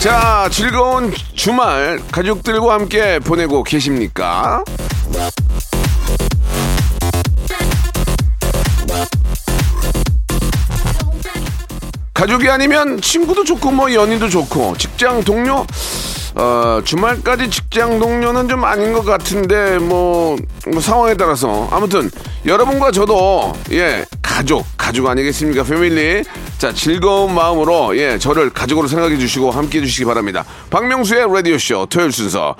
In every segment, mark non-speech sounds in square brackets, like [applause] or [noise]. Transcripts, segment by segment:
자, 즐거운 주말 가족들과 함께 보내고 계십니까? 가족이 아니면 친구도 좋고 뭐 연인도 좋고 직장 동료 어, 주말까지 직장 동료는 좀 아닌 것 같은데 뭐, 뭐 상황에 따라서 아무튼 여러분과 저도 예 가족 가족 아니겠습니까 패밀리 자 즐거운 마음으로 예 저를 가족으로 생각해 주시고 함께 해 주시기 바랍니다 박명수의 라디오 쇼 토요일 순서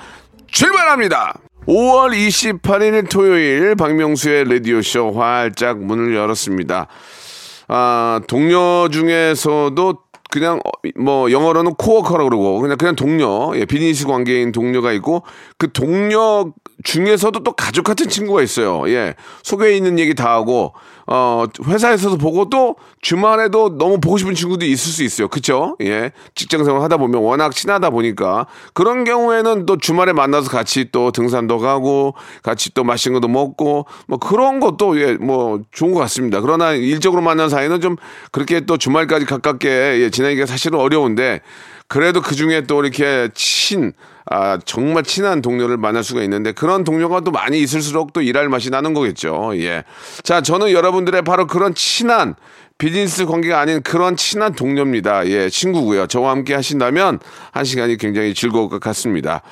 출발합니다 5월 28일 토요일 박명수의 라디오 쇼 활짝 문을 열었습니다 아 동료 중에서도 그냥 어, 뭐 영어로는 코어커라고 그러고 그냥 그냥 동료 예, 비즈니스 관계인 동료가 있고 그 동료 중에서도 또 가족 같은 친구가 있어요. 예. 속에 있는 얘기 다 하고 어 회사에서도 보고 또 주말에도 너무 보고 싶은 친구도 있을 수 있어요. 그쵸? 예. 직장 생활 하다 보면 워낙 친하다 보니까 그런 경우에는 또 주말에 만나서 같이 또 등산도 가고 같이 또 맛있는 것도 먹고 뭐 그런 것도 예, 뭐 좋은 것 같습니다. 그러나 일적으로 만난 사이는 좀 그렇게 또 주말까지 가깝게 예, 지내기가 사실은 어려운데 그래도 그 중에 또 이렇게 친, 아, 정말 친한 동료를 만날 수가 있는데 그런 동료가 또 많이 있을수록 또 일할 맛이 나는 거겠죠. 예. 자, 저는 여러분 들의 바로 그런 친한 비즈니스 관계가 아닌 그런 친한 동료입니다. 예, 친구고요. 저와 함께 하신다면 한 시간이 굉장히 즐거울 것 같습니다.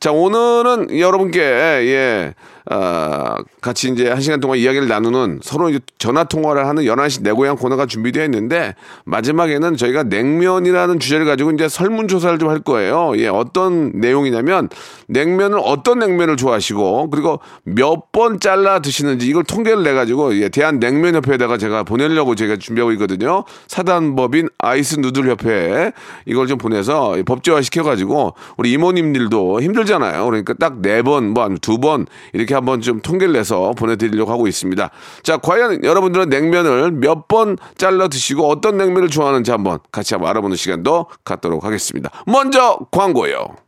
자, 오늘은 여러분께 예, 어, 같이 이제 한 시간 동안 이야기를 나누는 서로 전화 통화를 하는 11시 내 고향 코너가 준비되어 있는데 마지막에는 저희가 냉면이라는 주제를 가지고 이제 설문조사를 좀 할 거예요. 예, 어떤 내용이냐면 냉면을 어떤 냉면을 좋아하시고 그리고 몇 번 잘라 드시는지 이걸 통계를 내 가지고 예, 대한 냉면협회에다가 제가 보내려고 제가 준비하고 있거든요. 사단법인 아이스 누들 협회에 이걸 좀 보내서 법제화 시켜 가지고 우리 이모님들도 힘들잖아요. 그러니까 딱 네 번, 뭐두번 이렇게 한번 좀 통계를 내서 보내드리려고 하고 있습니다. 자, 과연 여러분들은 냉면을 몇 번 잘라 드시고 어떤 냉면을 좋아하는지 한번 같이 한번 알아보는 시간도 갖도록 하겠습니다. 먼저 광고요.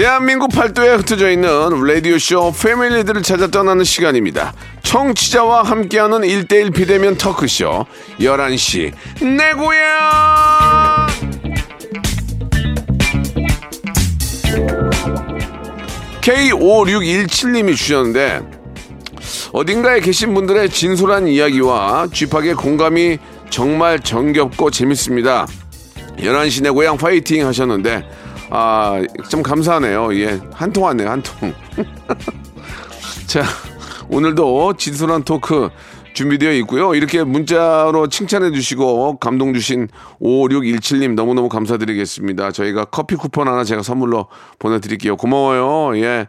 대한민국 팔도에 흩어져 있는 라디오쇼 패밀리들을 찾아 떠나는 시간입니다. 청취자와 함께하는 1대1 비대면 터크쇼 11시 내 고향 K5617님이 주셨는데 어딘가에 계신 분들의 진솔한 이야기와 쥐팍의 공감이 정말 정겹고 재밌습니다. 11시 내 고향 파이팅 하셨는데 아, 좀 감사하네요. 예. 한 통 왔네요, 한 통. [laughs] 자, 오늘도 진솔한 토크 준비되어 있고요. 이렇게 문자로 칭찬해 주시고 감동 주신 5617님 너무너무 감사드리겠습니다. 저희가 커피 쿠폰 하나 제가 선물로 보내드릴게요. 고마워요. 예.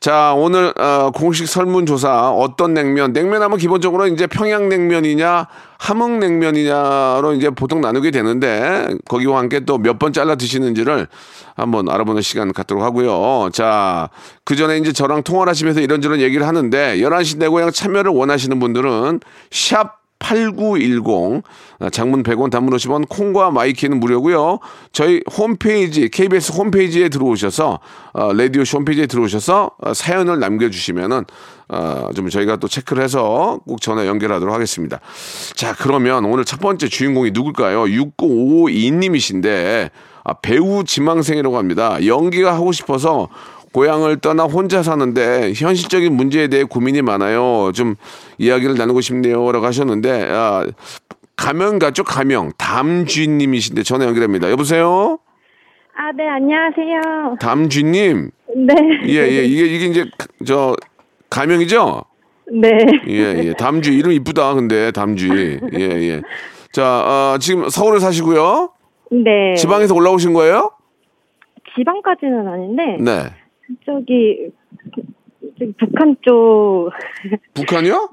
자, 오늘, 어, 공식 설문조사 어떤 냉면, 냉면 하면 기본적으로 이제 평양냉면이냐, 함흥냉면이냐로 이제 보통 나누게 되는데 거기와 함께 또 몇 번 잘라 드시는지를 한번 알아보는 시간 갖도록 하고요. 자, 그 전에 이제 저랑 통화를 하시면서 이런저런 얘기를 하는데 11시 내 고향 참여를 원하시는 분들은 샵 8910 장문 100원 단문 50원 콩과 마이케이는 무료고요. 저희 홈페이지 KBS 홈페이지에 들어오셔서 어, 라디오 쇼 홈페이지에 들어오셔서 어, 사연을 남겨주시면은 어, 좀 저희가 또 체크를 해서 꼭 전화 연결하도록 하겠습니다. 자 그러면 오늘 첫 번째 주인공이 누굴까요? 6952님이신데 아, 배우 지망생이라고 합니다. 연기가 하고 싶어서 고향을 떠나 혼자 사는데 현실적인 문제에 대해 고민이 많아요. 좀 이야기를 나누고 싶네요라고 하셨는데 아, 가명 같죠? 가명. 담쥐님이신데 전화 연결합니다. 여보세요? 아, 네, 안녕하세요. 담쥐님. 네. 예, 예. 이게, 이게 이제, 저, 가명이죠? 네. 예, 예. 담쥐. 이름 이쁘다, 근데, 담쥐. 예, 예. 자, 아, 지금 서울에 사시고요. 네. 지방에서 올라오신 거예요? 지방까지는 아닌데, 네. 저기, 저기 북한 쪽, [laughs] 북한이요?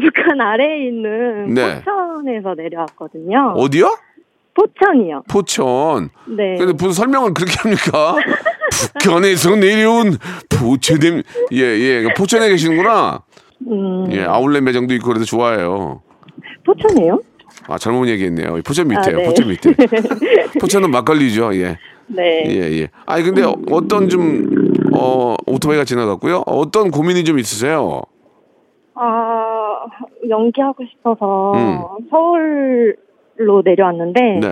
북한 아래에 있는 네. 포천에서 내려왔거든요. 어디요? 포천이요. 포천. 네. 근데 무슨 설명을 그렇게 합니까? [laughs] 북한에서 내려온 포천댐. 예, 예. 포천에 계시는구나. 음, 예, 아울렛 매장도 있고 그래서 좋아해요. 포천이에요? 아, 잘못 얘기했네요. 포천 밑에요. 아, 네. 포천 밑에. [laughs] 포천은 막걸리죠. 예. 네. 예, 예. 아니, 근데 어- 어떤 좀, 어, 오토바이가 지나갔고요. 어떤 고민이 좀 있으세요? 아, 연기하고 싶어서 음. 서울로 내려왔는데, 네.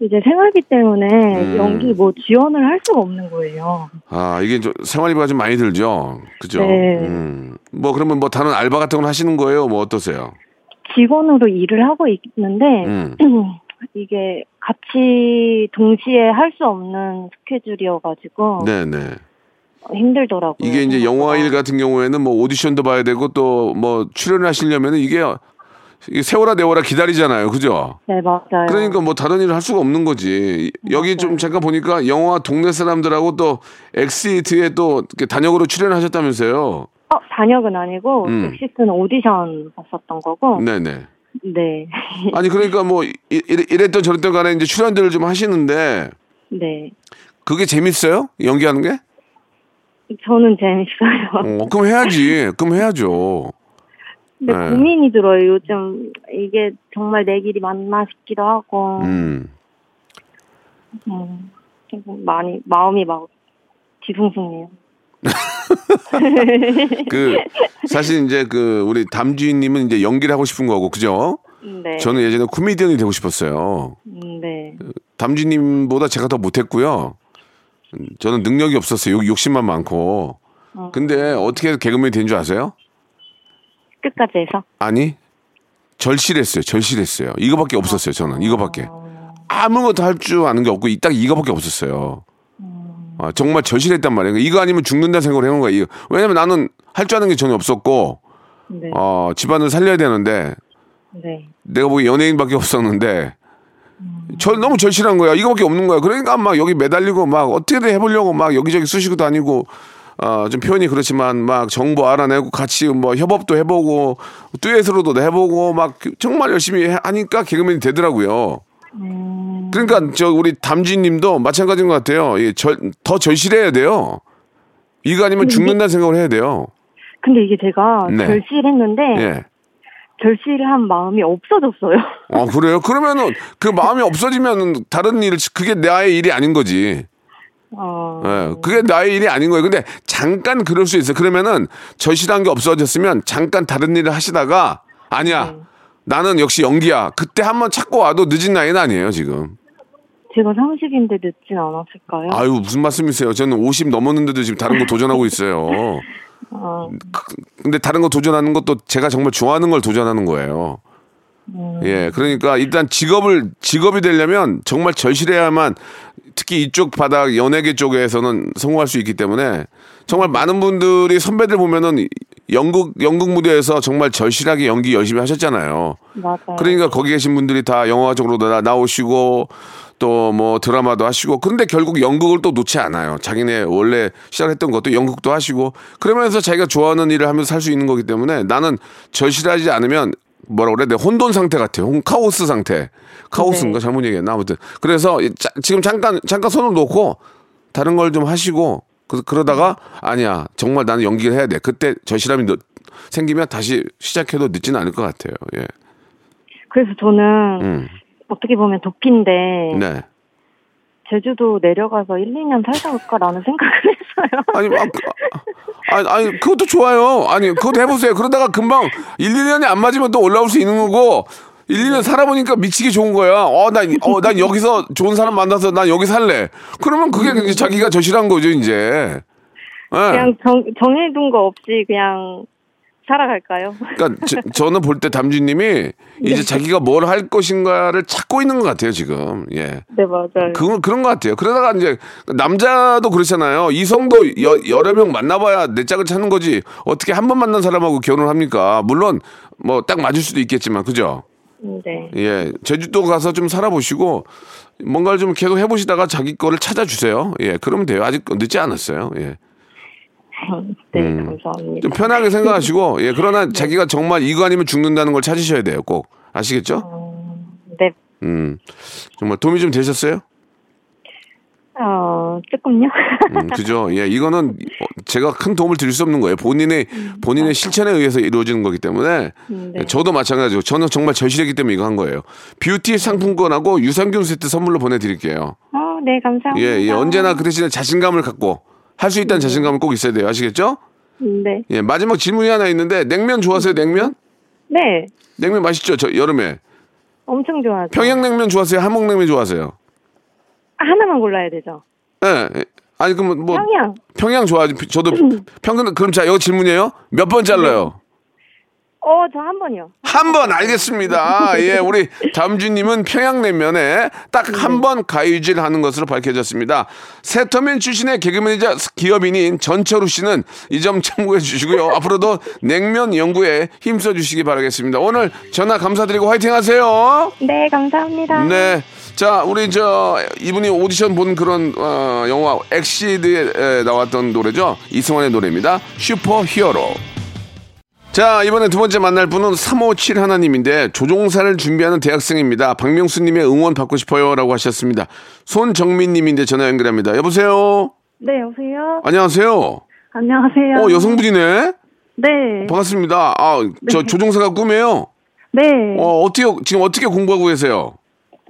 이제 생활비 때문에 음. 연기 뭐 지원을 할 수가 없는 거예요. 아, 이게 좀 생활비가 좀 많이 들죠. 그죠? 네. 음. 뭐, 그러면 뭐 다른 알바 같은 걸 하시는 거예요? 뭐 어떠세요? 직원으로 일을 하고 있는데, 음. [clears throat] 이게 같이 동시에 할 수 없는 스케줄이어가지고 네네. 힘들더라고요. 이게 이제 영화 생각보다. 일 같은 경우에는 뭐 오디션도 봐야 되고 또 뭐 출연하시려면은 이게 이게 세월아 네월아 기다리잖아요. 그죠? 네 맞아요. 그러니까 뭐 다른 일을 할 수가 없는 거지. 여기 좀 잠깐 보니까 영화 동네 사람들하고 또 엑시트에 또 이렇게 단역으로 출연하셨다면서요. 어, 단역은 아니고 음. 엑시트는 오디션 봤었던 거고. 네네. 네. [laughs] 아니 그러니까 뭐 이- 이랬던 저랬던 간에 이제 출연들을 좀 하시는데 네. 그게 재밌어요? 연기하는 게? 저는 재밌어요. 어, 그럼 해야지. 그럼 해야죠. 근데 네. 고민이 들어요. 요즘 이게 정말 내 길이 맞나 싶기도 하고. 음. 음, 좀 많이 마음이 막 뒤숭숭해요. [laughs] 그 사실 이제 그 우리 담주인님은 이제 연기를 하고 싶은 거고 그죠? 네. 저는 예전에 코미디언이 되고 싶었어요. 음, 네. 담주님보다 제가 더 못했고요. 음, 저는 능력이 없었어요. 욕- 욕심만 많고. 어. 근데 어떻게 해서 개그맨이 된 줄 아세요? 끝까지 해서. 아니 절실했어요. 절실했어요. 이거밖에 없었어요. 저는 이거밖에 아무것도 할 줄 아는 게 없고 딱 이거밖에 없었어요. 아, 정말 절실했단 말이에요. 이거 아니면 죽는다 생각을 해놓은. 이거. 왜냐면 나는 할 줄 아는 게 전혀 없었고 네. 어, 집안을 살려야 되는데 네. 내가 보기 연예인밖에 없었는데 저 너무 절실한 거야. 이거밖에 없는 거야. 그러니까 막 여기 매달리고 막 어떻게든 해보려고 막 여기저기 쑤시고 다니고 아, 좀 표현이 그렇지만 막 정보 알아내고 같이 뭐 협업도 해보고 듀엣으로도 해보고 막 정말 열심히 해- 하니까 개그맨이 되더라고요. 그러니까 저 우리 담진님도 마찬가지인 것 같아요. 예, 절, 더 절실해야 돼요. 이거 아니면 죽는다는 생각을 해야 돼요. 근데 이게 제가 네. 결실했는데 예. 결실한 마음이 없어졌어요. 어 [laughs] 그래요? 그러면은 그 마음이 없어지면은 다른 일 그게 나의 일이 아닌 거지. 어, 예, 그게 나의 일이 아닌 거예요. 근데 잠깐 그럴 수 있어. 요 그러면은 절실한 게 없어졌으면 잠깐 다른 일을 하시다가 아니야. 네. 나는 역시 연기야. 그때 한번 찾고 와도 늦은 나이는 아니에요, 지금. 제가 30인데 늦진 않았을까요? 아유, 무슨 말씀이세요? 저는 50 넘었는데도 지금 다른 거 도전하고 있어요. [laughs] 어, 근데 다른 거 도전하는 것도 제가 정말 좋아하는 걸 도전하는 거예요. 예, 그러니까 일단 직업을 직업이 되려면 정말 절실해야만 특히 이쪽 바닥 연예계 쪽에서는 성공할 수 있기 때문에 정말 많은 분들이 선배들 보면은 연극 연극 무대에서 정말 절실하게 연기 열심히 하셨잖아요. 맞아요. 그러니까 거기 계신 분들이 다 영화적으로 나, 나오시고 또 뭐 드라마도 하시고 그런데 결국 연극을 또 놓지 않아요. 자기네 원래 시작했던 것도 연극도 하시고 그러면서 자기가 좋아하는 일을 하면서 살 수 있는 거기 때문에 나는 절실하지 않으면 뭐라 그래? 내 혼돈 상태 같아요. 혼- 카오스 상태. 카오스인가 네. 잘못 얘기했나 아무튼 그래서 이- 자- 지금 잠깐 잠깐 손을 놓고 다른 걸 좀 하시고 그, 그러다가 아니야 정말 나는 연기를 해야 돼. 그때 절실함이 늦- 생기면 다시 시작해도 늦지는 않을 것 같아요. 예. 그래서 저는 음. 어떻게 보면 도피인데 네. 제주도 내려가서 1, 2년 살다 올까라는 생각을 [laughs] 했어요. 아니, 아, 아, 아니, 그것도 좋아요. 아니, 그것도 해보세요. 그러다가 금방 1, 2년이 안 맞으면 또 올라올 수 있는 거고, 1, 2년 살아보니까 미치게 좋은 거야. 어, 난, 어, 난 [laughs] 여기서 좋은 사람 만나서 난 여기 살래. 그러면 그게 이제 자기가 저실한 거죠, 이제. 예. 그냥 정, 정해둔 거 없이 그냥 살아갈까요? 그러니까 저, 는볼 때 담주님이 이제 자기가 뭘 할 것인가를 찾고 있는 것 같아요 지금. 예. 네, 맞아요. 그건 그런 것 같아요. 그러다가 이제 남자도 그렇잖아요. 이성도 여, 여러 명 만나봐야 내 짝을 찾는 거지. 어떻게 한 번 만난 사람하고 결혼을 합니까? 물론 뭐 딱 맞을 수도 있겠지만 그죠? 네. 예. 제주도 가서 좀 살아보시고 뭔가를 좀 계속 해보시다가 자기 거를 찾아주세요. 예. 그러면 돼요. 아직 늦지 않았어요. 예. [laughs] 네, 음. 감사합니다. 좀 편하게 생각하시고 [laughs] 예. 그러나 자기가 정말 이거 아니면 죽는다는 걸 찾으셔야 돼요. 꼭 아시겠죠? 네. 음. 정말 도움이 좀 되셨어요? 어, 조금요. [laughs] 음, 그죠. 예, 이거는 제가 큰 도움을 드릴 수 없는 거예요. 본인의 본인의 실천에 의해서 이루어지는 거기 때문에 네. 저도 마찬가지고 저는 정말 절실했기 때문에 이거 한 거예요. 뷰티 상품권하고 유산균 세트 선물로 보내드릴게요. 어, 네, 감사합니다. 예, 예, 언제나 그 대신에 자신감을 갖고 할 수 있다는 자신감을 꼭 있어야 돼요. 아시겠죠? 네. 예, 마지막 질문이 하나 있는데 냉면 좋아하세요? 냉면? 네. 냉면 맛있죠? 저 여름에 엄청 좋아하죠. 평양냉면 좋아하세요? 함흥냉면 좋아하세요? 하나만 골라야 되죠. 예. 예. 아니 그러면 뭐 평양. 평양 좋아하지. 저도 평균 그럼 자 여기 질문이에요. 몇 번 잘라요? 어, 저 한 번이요. 한 번 알겠습니다. [laughs] 예, 우리 담주님은 평양냉면에 딱 한 번 가위질 하는 것으로 밝혀졌습니다. 세터맨 출신의 개그맨이자 기업인인 전철우 씨는 이 점 참고해 주시고요. [laughs] 앞으로도 냉면 연구에 힘써 주시기 바라겠습니다. 오늘 전화 감사드리고 화이팅 하세요. 네, 감사합니다. 네. 자, 우리 저 이분이 오디션 본 그런 어, 영화 엑시트에 에, 나왔던 노래죠. 이승환의 노래입니다. 슈퍼 히어로. 자, 이번에 두 번째 만날 분은 357 하나님인데 조종사를 준비하는 대학생입니다. 박명수 님의 응원 받고 싶어요라고 하셨습니다. 손정민 님인데 전화 연결합니다. 여보세요. 네, 여보세요? 안녕하세요. 안녕하세요. 어 여성분이네. 네. 반갑습니다. 아, 저 조종사가 꿈이에요. 네. 어 어떻게 지금 어떻게 공부하고 계세요?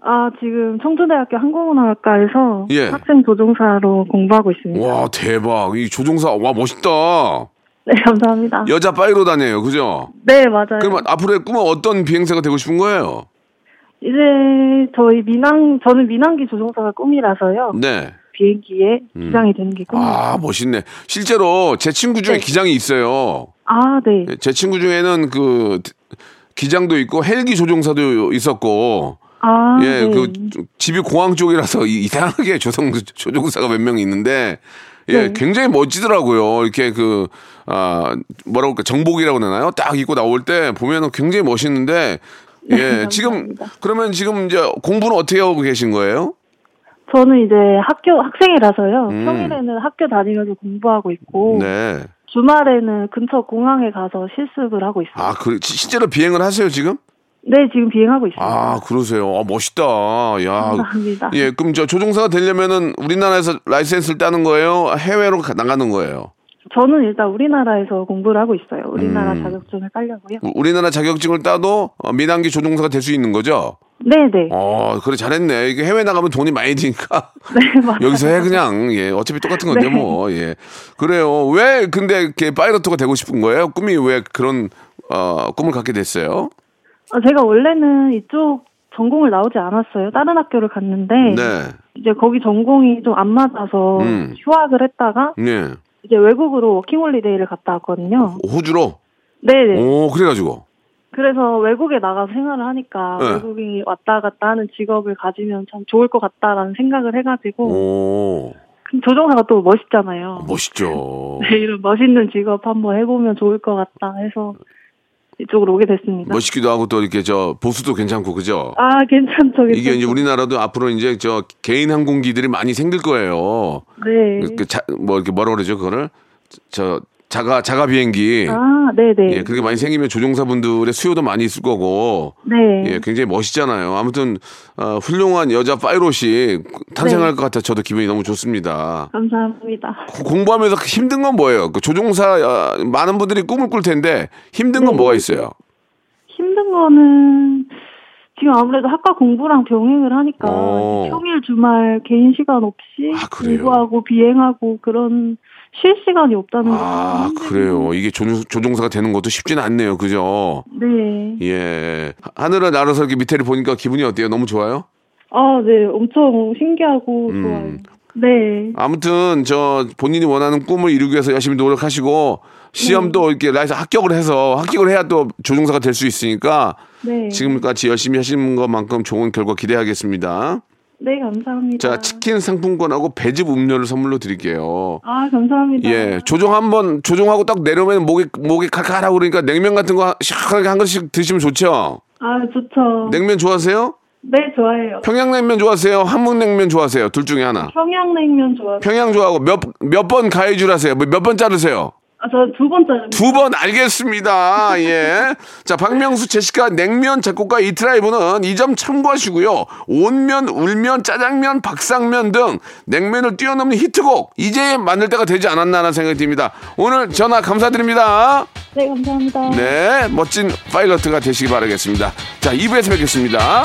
아, 지금 청주대학교 항공운항학과에서 예. 학생 조종사로 공부하고 있습니다. 와 대박. 이 조종사 와 멋있다. 네, 감사합니다. 여자 파이로 다녀요, 그죠? 네, 맞아요. 그러면 앞으로의 꿈은 어떤 비행사가 되고 싶은 거예요? 이제 저희 민항, 저는 민항기 조종사가 꿈이라서요. 네. 비행기에 기장이 되는 게 꿈입니다. 아 멋있네. 실제로 제 친구 중에 네. 기장이 있어요. 아, 네. 제 친구 중에는 그 기장도 있고 헬기 조종사도 있었고, 아, 예, 네. 그 집이 공항 쪽이라서 이- 이상하게 조성 조종사가 몇 명 있는데, 예, 네. 굉장히 멋지더라고요. 이렇게 그, 아, 뭐라고 할까, 정복이라고 하나요? 딱 입고 나올 때 보면은 굉장히 멋있는데, 예, 지금, 네, 감사합니다. 그러면 지금 이제 공부는 어떻게 하고 계신 거예요? 저는 이제 학교 학생이라서요. 음. 평일에는 학교 다니면서 공부하고 있고 네. 주말에는 근처 공항에 가서 실습을 하고 있어요. 아, 그, 시- 실제로 비행을 하세요, 지금? 네, 지금 비행하고 있습니다. 아, 그러세요. 아, 멋있다. 야. 감사합니다. 예, 그럼 저 조종사가 되려면은 우리나라에서 라이센스를 따는 거예요? 해외로 가- 나가는 거예요? 저는 일단 우리나라에서 공부를 하고 있어요. 우리나라 음. 자격증을 따려고요. 우- 우리나라 자격증을 따도 어, 민항기 조종사가 될 수 있는 거죠? 네, 네. 어, 그래 잘했네. 이게 해외 나가면 돈이 많이 드니까 [laughs] 네, 맞아요. 여기서 해 그냥 예, 어차피 똑같은 건데 네. 뭐 예. 그래요. 왜 근데 이렇게 파이러트가 되고 싶은 거예요? 꿈이 왜 그런 어, 꿈을 갖게 됐어요? 아, 제가 원래는 이쪽 전공을 나오지 않았어요. 다른 학교를 갔는데 네. 이제 거기 전공이 좀 안 맞아서 음. 휴학을 했다가 네. 이제 외국으로 워킹홀리데이를 갔다 왔거든요. 호주로. 네네. 오, 그래 가지고. 그래서 외국에 나가서 생활을 하니까 네. 외국인이 왔다 갔다 하는 직업을 가지면 참 좋을 것 같다라는 생각을 해가지고 오. 그 조종사가 또 멋있잖아요. 멋있죠. [laughs] 네, 이런 멋있는 직업 한번 해보면 좋을 것 같다 해서 이쪽으로 오게 됐습니다. 멋있기도 하고 또 이렇게 저 보수도 괜찮고 그죠? 아 괜찮죠, 괜찮죠. 이게 이제 우리나라도 앞으로 이제 저 개인 항공기들이 많이 생길 거예요. 네. 그 자, 뭐 이렇게 뭐라 그러죠 그거를 저 자가 자가 비행기. 아, 네네. 예, 그렇게 많이 생기면 조종사분들의 수요도 많이 있을 거고. 네. 예, 굉장히 멋있잖아요. 아무튼 어, 훌륭한 여자 파이롯이 탄생할 네. 것 같아 저도 기분이 너무 좋습니다. 감사합니다. 고- 공부하면서 힘든 건 뭐예요? 그 조종사 어, 많은 분들이 꿈을 꿀 텐데 힘든 건 네. 뭐가 있어요? 힘든 거는 지금 아무래도 학과 공부랑 병행을 하니까 어. 평일 주말 개인 시간 없이 아? 공부하고 비행하고 그런 쉴 시간이 없다는 게 아, 좀 그래요. 이게 조종, 조종사가 되는 것도 쉽지는 않네요. 그죠? 네. 예. 하늘을 날아서 이렇게 밑에를 보니까 기분이 어때요? 너무 좋아요? 아, 네. 엄청 신기하고 음. 좋아요. 네. 아무튼 저 본인이 원하는 꿈을 이루기 위해서 열심히 노력하시고 시험도 이렇게 라이서 합격을 해서 합격을 해야 또 조종사가 될 수 있으니까 네. 지금까지 열심히 하신 것만큼 좋은 결과 기대하겠습니다. 네, 감사합니다. 자, 치킨 상품권하고 배즙 음료를 선물로 드릴게요. 아, 감사합니다. 예, 조종 한번 조종하고 딱 내려오면 목이 목이 칼칼하고 그러니까 냉면 같은 거 시원하게 한 그릇씩 드시면 좋죠. 아, 좋죠. 냉면 좋아하세요? 네, 좋아해요. 평양냉면 좋아하세요? 한국냉면 좋아하세요? 둘 중에 하나. 평양냉면 좋아해요. 평양 좋아하고 몇 몇 번 가해줄 하세요? 몇 번 자르세요? 아, 저 두 번째. 두 번 알겠습니다. 예. 자, 박명수 제시카 냉면 작곡가 이트라이브는 이 점 참고하시고요. 온면, 울면, 짜장면, 박상면 등 냉면을 뛰어넘는 히트곡 이제 만들 때가 되지 않았나 하는 생각이 듭니다. 오늘 전화 감사드립니다. 네, 감사합니다. 네, 멋진 파일럿가 되시기 바라겠습니다. 자, 2부에서 뵙겠습니다.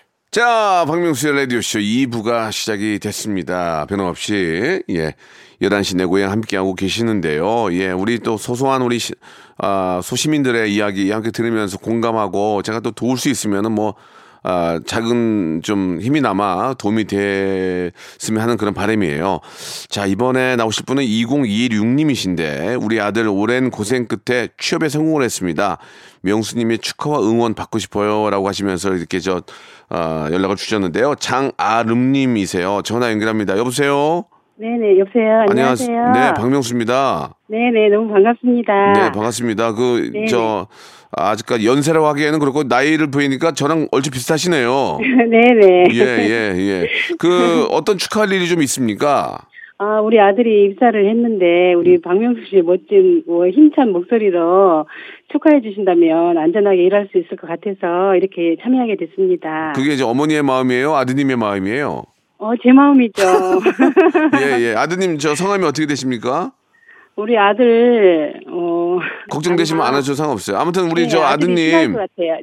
자, 박명수의 라디오쇼 2부가 시작이 됐습니다. 변함없이, 예. 11시 내 고향 함께하고 계시는데요. 예, 우리 또 소소한 우리, 시, 아, 소시민들의 이야기 함께 들으면서 공감하고 제가 또 도울 수 있으면은 뭐, 아, 작은 좀 힘이 남아 도움이 됐으면 하는 그런 바람이에요. 자, 이번에 나오실 분은 2026님이신데, 우리 아들 오랜 고생 끝에 취업에 성공을 했습니다. 명수님의 축하와 응원 받고 싶어요. 라고 하시면서 이렇게 저, 아, 연락을 주셨는데요. 장아름님이세요. 전화 연결합니다. 여보세요? 네네, 여보세요. 안녕하세요. 네, 박명수입니다. 네네, 너무 반갑습니다. 네, 반갑습니다. 그, 네. 저, 아직까지 연세라고 하기에는 그렇고 나이를 보이니까 저랑 얼추 비슷하시네요. [laughs] 네네. 예, 예, 예. 그 어떤 축하할 일이 좀 있습니까? 아, 우리 아들이 입사를 했는데, 우리 음. 박명수 씨의 멋진, 뭐, 힘찬 목소리로 축하해 주신다면 안전하게 일할 수 있을 것 같아서 이렇게 참여하게 됐습니다. 그게 이제 어머니의 마음이에요? 아드님의 마음이에요? 어, 제 마음이죠. [laughs] 예, 예. 아드님 저 성함이 어떻게 되십니까? 우리 아들, 어. 걱정되시면 안 하셔도 상관없어요. 아무튼 우리 네, 저 아드님.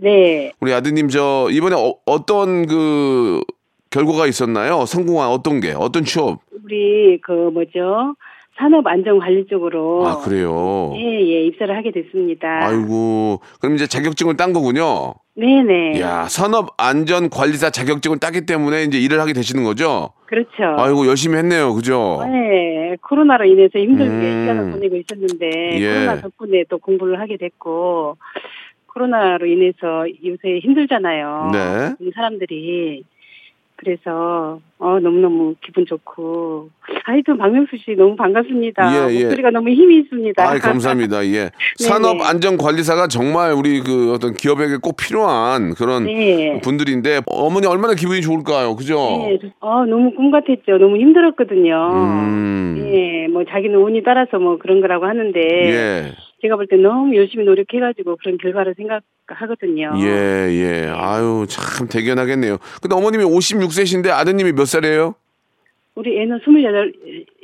네. 우리 아드님 저 이번에 어, 떤그 결과가 있었나요? 성공한 어떤 게? 어떤 취업? 우리, 그, 뭐죠? 산업안전관리 쪽으로. 아, 그래요? 예, 예, 입사를 하게 됐습니다. 아이고, 그럼 이제 자격증을 딴 거군요. 네네. 야, 산업안전관리사 자격증을 따기 때문에 이제 일을 하게 되시는 거죠? 그렇죠. 아이고, 열심히 했네요. 그죠? 네, 코로나로 인해서 힘들게 음. 시간을 보내고 있었는데 예. 코로나 덕분에 또 공부를 하게 됐고 코로나로 인해서 요새 힘들잖아요. 네. 이 사람들이 그래서 어 너무너무 기분 좋고 하여튼 박명수 씨 너무 반갑습니다. 예, 예. 목소리가 너무 힘이 있습니다. 아, 감사합니다. 예. [laughs] 산업 안전 관리사가 정말 우리 그 어떤 기업에게 꼭 필요한 그런 네. 분들인데 어머니 얼마나 기분이 좋을까요? 그죠? 네, 어 너무 꿈 같았죠. 너무 힘들었거든요. 음. 예, 뭐 자기는 운이 따라서 뭐 그런 거라고 하는데 예. 제가 볼 때 너무 열심히 노력해가지고 그런 결과를 생각하거든요. 예, 예. 아유, 참 대견하겠네요. 근데 어머님이 56세신데 아드님이 몇 살이에요? 우리 애는 28,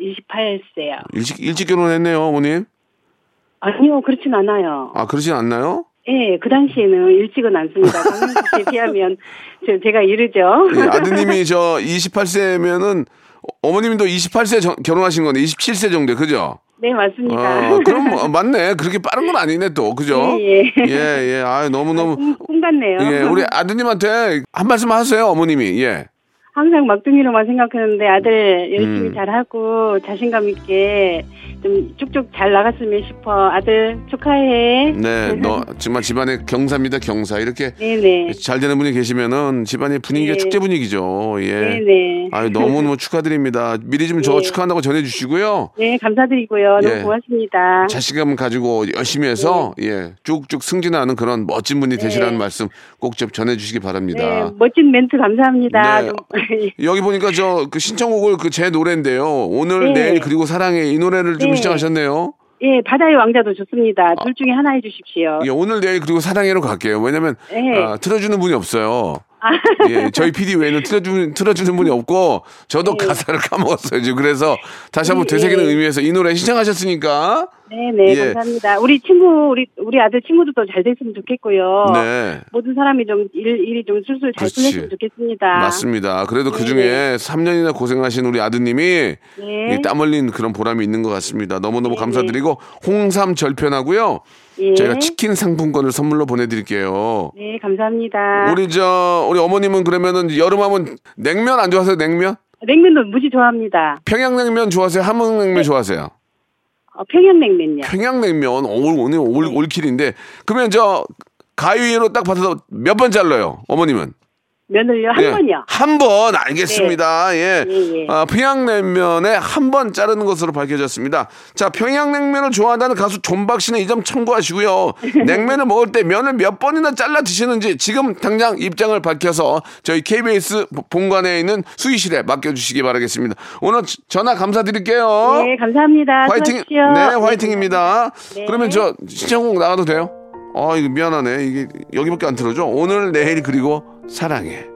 28세요. 일찍, 일찍 결혼했네요, 어머님. 아니요, 그렇진 않아요. 아, 그러진 않나요? 예, 그 당시에는 일찍은 않습니다. 박명수 씨에 비하면 저, 제가 이르죠. 예, 아드님이 저 28세면은 어머님도 28세 정- 결혼하신 건데 27세 정도, 그죠? 네, 맞습니다. 어, 그럼 뭐, 맞네. 그렇게 빠른 건 아니네 또, 그죠? 예, 예. 예, 예. 아유, 너무너무. 꿈, 꿈 같네요. 예, 우리 [laughs] 아드님한테 한 말씀 하세요, 어머님이. 예. 항상 막둥이로만 생각했는데 아들 열심히 음. 잘하고 자신감 있게 좀 쭉쭉 잘 나갔으면 싶어. 아들 축하해. 네, 너 정말 집안에 경사입니다, 경사. 이렇게 네네. 잘 되는 분이 계시면은 집안의 분위기가 네. 축제 분위기죠. 예. 네네. 아유, 너무 너무 [laughs] 축하드립니다. 미리 좀저 네. 축하한다고 전해주시고요. 네, 감사드리고요. 예. 너무 고맙습니다. 자신감 가지고 열심히 해서, 예, 쭉쭉 승진하는 그런 멋진 분이 되시라는 말씀 꼭 좀 전해주시기 네, 바랍니다. 멋진 멘트 감사합니다. 네. 너무- [laughs] 여기 보니까 저 그 신청곡을 그 제 노래인데요. 오늘, 네. 내일, 그리고 사랑해. 이 노래를 좀 네. 시청하셨네요. 예, 바다의 왕자도 좋습니다. 둘 중에 하나 해주십시오. 예, 오늘, 내일, 그리고 사랑해로 갈게요. 왜냐면, 네. 아, 틀어주는 분이 없어요. 예, 저희 PD 외에는 틀어주는, 틀어주는 분이 없고, 저도 네. 가사를 까먹었어요, 지금. 그래서 다시 한번 네, 되새기는 네. 의미에서 이 노래 신청하셨으니까, 네네 예. 감사합니다. 우리 친구 우리 우리 아들 친구들도 잘 됐으면 좋겠고요. 네. 모든 사람이 좀 일, 일이 좀 술술 잘 그렇지. 풀렸으면 좋겠습니다. 맞습니다. 그래도 그 네, 중에 3년이나 고생하신 우리 아드님이 네. 이땀 흘린 그런 보람이 있는 것 같습니다. 너무 너무 네, 감사드리고, 홍삼 절편하고요. 예. 저희가 치킨 상품권을 선물로 보내드릴게요. 네 감사합니다. 우리 저 우리 어머님은 그러면은 여름하면 냉면 안 좋아하세요? 냉면? 냉면도 무지 좋아합니다. 평양냉면 좋아하세요? 함흥냉면 네. 좋아하세요? 어, 평양냉면요. 평양냉면 올 오늘 올 올킬인데 그러면 저 가위로 딱 받아서 몇 번 잘라요? 어머님은? 면을요 한 예. 번요. 한 번 알겠습니다. 예. 예, 예. 아, 평양냉면에 한 번 자르는 것으로 밝혀졌습니다. 자, 평양냉면을 좋아한다는 가수 존박 씨는 이 점 참고하시고요. [laughs] 냉면을 먹을 때 면을 몇 번이나 잘라 드시는지 지금 당장 입장을 밝혀서 저희 KBS 본관에 있는 수의실에 맡겨주시기 바라겠습니다. 오늘 지- 전화 감사드릴게요. 네 감사합니다. 화이팅. 네, 화이팅입니다. 네. 그러면 저 신청곡 나가도 돼요? 아, 이거 미안하네. 이게 여기밖에 안 틀어줘. 오늘, 내일 그리고 사랑해.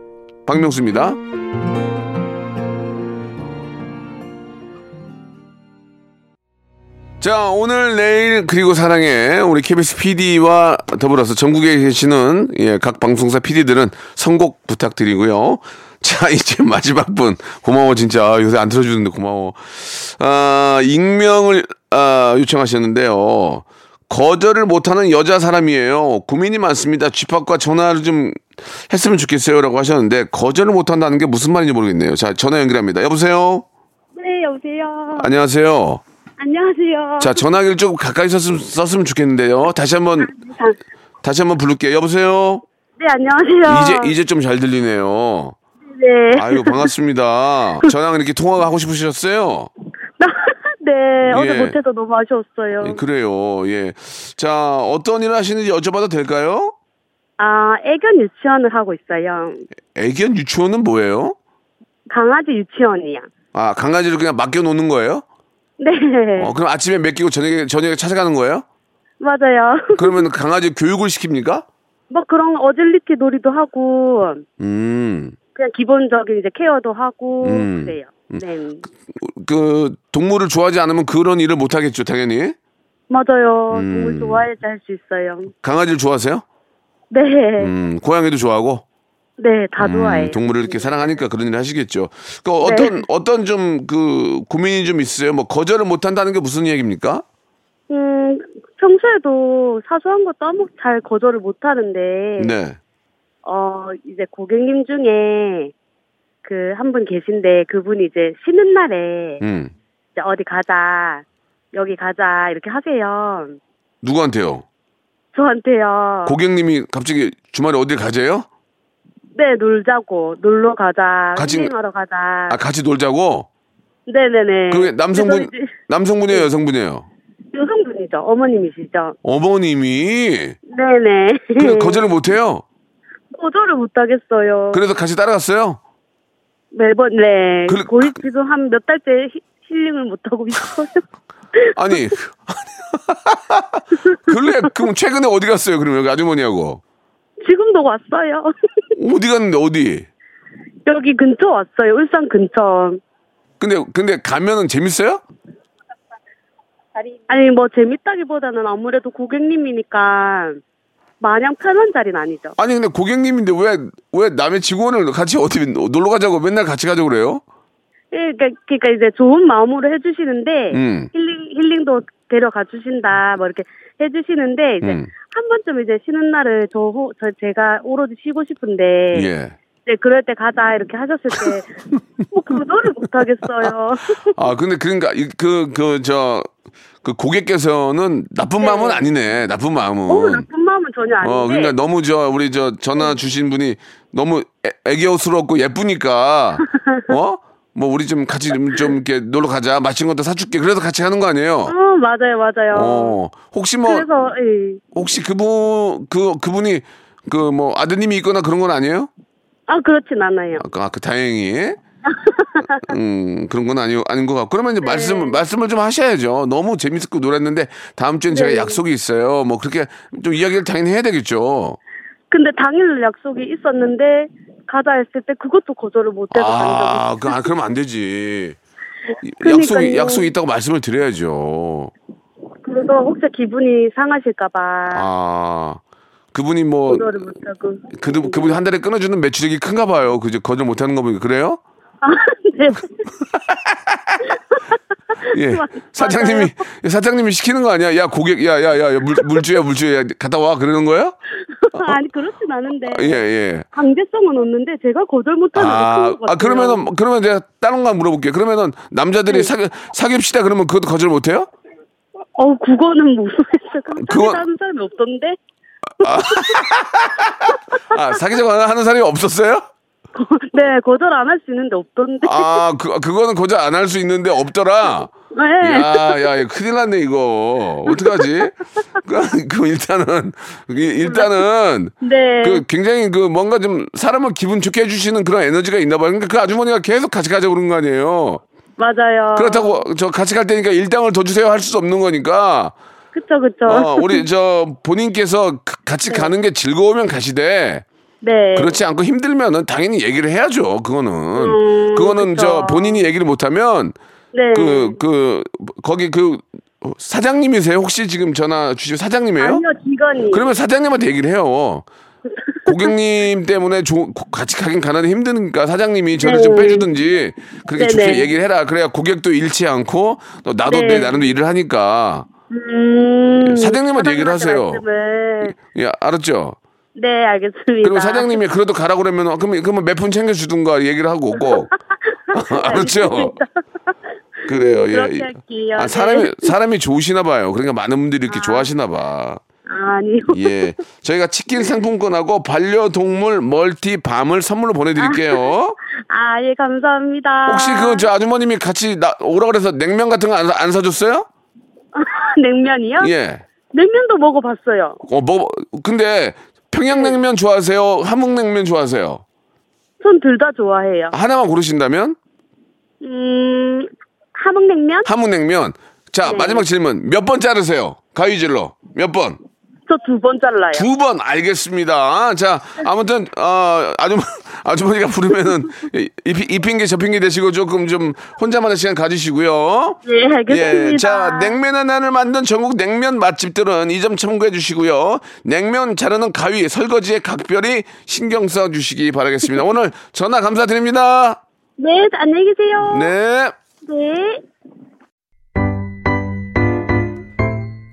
박명수입니다. 자, 오늘, 내일, 그리고 사랑해. 우리 KBS PD와 더불어서 전국에 계시는, 예, 각 방송사 PD들은 선곡 부탁드리고요. 자, [laughs] 이제 마지막 분. 고마워, 진짜. 요새 안 틀어주는데 고마워. 아, 익명을, 아, 요청하셨는데요. 거절을 못하는 여자 사람이에요. 고민이 많습니다. 집합과 전화를 좀 했으면 좋겠어요. 라고 하셨는데, 거절을 못한다는 게 무슨 말인지 모르겠네요. 자, 전화 연결합니다. 여보세요? 네 여보세요. 안녕하세요. 안녕하세요. 자, 전화기를 조금 가까이 썼으면, 썼으면 좋겠는데요. 다시 한번, 다시 한번 부를게요. 여보세요? 네 안녕하세요. 이제, 이제 좀 잘 들리네요. 네. 아유, 반갑습니다. [laughs] 저랑 이렇게 통화가 하고 싶으셨어요? 네 어제 예. 못해서 너무 아쉬웠어요. 예, 그래요. 예. 자, 어떤 일을 하시는지 여쭤봐도 될까요? 아 애견 유치원을 하고 있어요. 애견 유치원은 뭐예요? 강아지 유치원이야. 아, 강아지를 그냥 맡겨 놓는 거예요? 네 어, 그럼 아침에 맡기고 저녁에, 저녁에 찾아가는 거예요? 맞아요. [laughs] 그러면 강아지 교육을 시킵니까? 뭐 그런 어질리티 놀이도 하고 음. 그냥 기본적인 이제 케어도 하고 음. 그래요. 네 그, 동물을 좋아하지 않으면 그런 일을 못 하겠죠, 당연히. 맞아요. 음. 동물 좋아해야지 할 수 있어요. 강아지를 좋아하세요? 네, 음, 고양이도 좋아하고. 네 다 음, 좋아해요. 동물을 이렇게 사랑하니까 그런 일을 하시겠죠. 그 어떤 네. 어떤 좀 그 고민이 좀 있으세요? 뭐 거절을 못 한다는 게 무슨 얘기입니까? 음 평소에도 사소한 것도 아무 잘 거절을 못 하는데 네. 어 이제 고객님 중에 그 한 분 계신데 그분이 이제 쉬는 날에 음. 이제 어디 가자 여기 가자 이렇게 하세요. 누구한테요? 저한테요. 고객님이 갑자기 주말에 어딜 가재요? 네 놀자고 놀러 가자 같이- 힐링하러 가자. 아, 같이 놀자고? 네네네. 그게 남성분 남성분이에요, 여성분이에요? 여성분이죠. 어머님이시죠. 어머님이 네네. 거절을 못 해요. 거절을 못 하겠어요. 그래서 같이 따라갔어요. 매번 네. 그- 거의 지금 한 몇 달째 히- 힐링을 못 하고 있어요. [laughs] 아니. [laughs] 근래 그럼 최근에 어디 갔어요? 그러면 여기 아주머니하고 지금도 왔어요. [laughs] 어디 갔는데 어디? 여기 근처 왔어요. 울산 근처. 근데 근데 가면은 재밌어요? 아니 뭐 재밌다기보다는 아무래도 고객님이니까 마냥 편한 자리는 아니죠. 아니 근데 고객님인데 왜 왜 남의 직원을 같이 어디 놀러 가자고 맨날 같이 가자고 그래요? 예, 그러니까, 그러니까 이제 좋은 마음으로 해주시는데 음. 힐링 힐링도 데려가 주신다 뭐 이렇게 해주시는데 이제 음. 한 번쯤 이제 쉬는 날을 저, 호, 저 제가 오로지 쉬고 싶은데 예. 이제 그럴 때 가자 이렇게 하셨을 때뭐 [laughs] 그거를 못 하겠어요. 아 근데 그러니까 그그저그 고객께서는 나쁜 네. 마음은 아니네. 나쁜 마음은. 어 나쁜 마음은 전혀 아닌데. 어, 그러니까 너무 저 우리 저 전화 주신 분이 너무 애, 애교스럽고 예쁘니까 [laughs] 어? 뭐 우리 좀 같이 좀, 좀 이렇게 놀러 가자. 맛있는 것도 사줄게. 그래서 같이 가는 거 아니에요? 어 맞아요 맞아요. 어. 혹시 뭐 그래서 예. 혹시 그분 그 그분이 그 뭐 아드님이 있거나 그런 건 아니에요? 아 그렇진 않아요. 아, 그 다행히. 음, 그런 건 아니, 아닌 것 같고. 그러면 네. 이제 말씀, 말씀을 좀 하셔야죠. 너무 재밌었고 놀았는데, 다음 주엔 제가 네. 약속이 있어요. 뭐, 그렇게 좀 이야기를 당연히 해야 되겠죠. 근데 당일 약속이 있었는데 가자 했을 때 그것도 거절을 못해서 아, 그, 아, 그러면 안 되지. 약속이, 약속이 있다고 말씀을 드려야죠. 그래서 혹시 기분이 상하실까봐 아, 그분이 뭐, 거절을 못하고. 그, 그분이 한 달에 끊어주는 매출액이 큰가 봐요. 그죠? 거절 못하는 거 보니까. 그래요? 아, 네. 예. [laughs] 맞- 사장님이, 사장님이 시키는 거 아니야? 야, 고객, 야, 야, 야, 야, 물, 물주야, 물주야. 갔다 와. 그러는 거예요? [laughs] 아니 그렇진 않은데 예, 예. 강제성은 없는데 제가 거절 못하는 게 아. 아, 그러면은, 그러면 제가 다른 거 물어볼게요. 그러면은 남자들이 사귀, 사귀읍시다 그러면 그것도 거절 못해요? 어 그거는 모르겠어요. 그거- 그거 하는 사람이 없던데. [laughs] 아, 사귀자고 하는 사람이 없었어요? 네 거절 안 할 수 있는데 없던데. 아, 그, 그거는 거절 안 할 수 있는데 없더라? 네. 야, 야, 야, 큰일 났네, 이거. 어떡하지? 그, 그 일단은, 이- 일단은, 네. 그 굉장히 그 뭔가 좀 사람을 기분 좋게 해주시는 그런 에너지가 있나 봐요. 그러니까 그 아주머니가 계속 같이 가자고 그런 거 아니에요. 맞아요. 그렇다고 저 같이 갈 테니까 일당을 더 주세요 할수 없는 거니까. 그쵸 그쵸. 어, 우리 저 본인께서 그- 같이 가는 게 즐거우면 가시되 네. 그렇지 않고 힘들면은 당연히 얘기를 해야죠. 그거는. 음, 그거는 그쵸. 저 본인이 얘기를 못 하면 네. 그, 그, 거기 그 사장님이세요? 혹시 지금 전화 주신 사장님이에요? 아니요 직원이. 그러면 사장님한테 얘기를 해요. 고객님 때문에 조- 고- 같이 가긴 가는데 힘드니까 사장님이 저를 좀 네. 빼주든지 그렇게 네네. 좋게 얘기를 해라. 그래야 고객도 잃지 않고 또 나도 네. 내 나름대로 일을 하니까. 음, 사장님한테 얘기를 하세요. 말씀을. 예, 알았죠? 네 알겠습니다. 그리고 사장님이 그래도 가라 그러면 어, 그러면 그러면 몇푼 챙겨주든가 얘기를 하고 꼭 [laughs] 알았죠? 그래요. 예. 그렇게 할게요. 아, 네. 사람이 사람이 좋으시나 봐요. 그러니까 많은 분들이 이렇게 좋아하시나 봐. 아니요. 예. 저희가 치킨 상품권하고 반려동물 멀티 밤을 선물로 보내드릴게요. [laughs] 아 예 감사합니다. 혹시 그 저 아주머님이 같이 나, 오라 그래서 냉면 같은 거안 안 사줬어요? [laughs] 냉면이요? 예. 냉면도 먹어봤어요. 어, 뭐, 근데 평양냉면 좋아하세요? 함흥냉면 좋아하세요? 전 둘 다 좋아해요. 하나만 고르신다면? 음 함흥냉면? 함흥냉면. 자, 네. 마지막 질문. 몇 번 자르세요? 가위질로. 몇 번? 저 두 번 잘라요. 두 번 알겠습니다. 자, 아무튼 어, 아주 [laughs] 아주머니가 부르면은 이, 이 핑계 저 핑계 대시고 조금 좀 혼자만의 시간 가지시고요. 예 알겠습니다. 예, 자, 냉면 하나를 만든 전국 냉면 맛집들은 이 점 참고해 주시고요. 냉면 자르는 가위, 설거지에 각별히 신경 써 주시기 바라겠습니다. 오늘 전화 감사드립니다. 네 안녕히 계세요. 네. 네.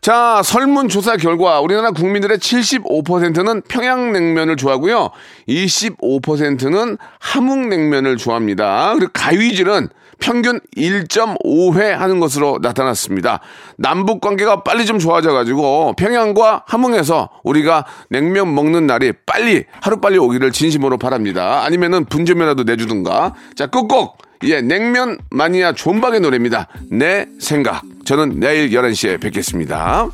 자, 설문조사 결과 우리나라 국민들의 75%는 평양냉면을 좋아하고요. 25%는 함흥냉면을 좋아합니다. 그리고 가위질은 평균 1.5회 하는 것으로 나타났습니다. 남북 관계가 빨리 좀 좋아져가지고 평양과 함흥에서 우리가 냉면 먹는 날이 빨리 하루빨리 오기를 진심으로 바랍니다. 아니면은 분점이라도 내주든가. 자, 끝곡 예, 냉면 마니아 존박의 노래입니다. 내 생각. 저는 내일 11시에 뵙겠습니다.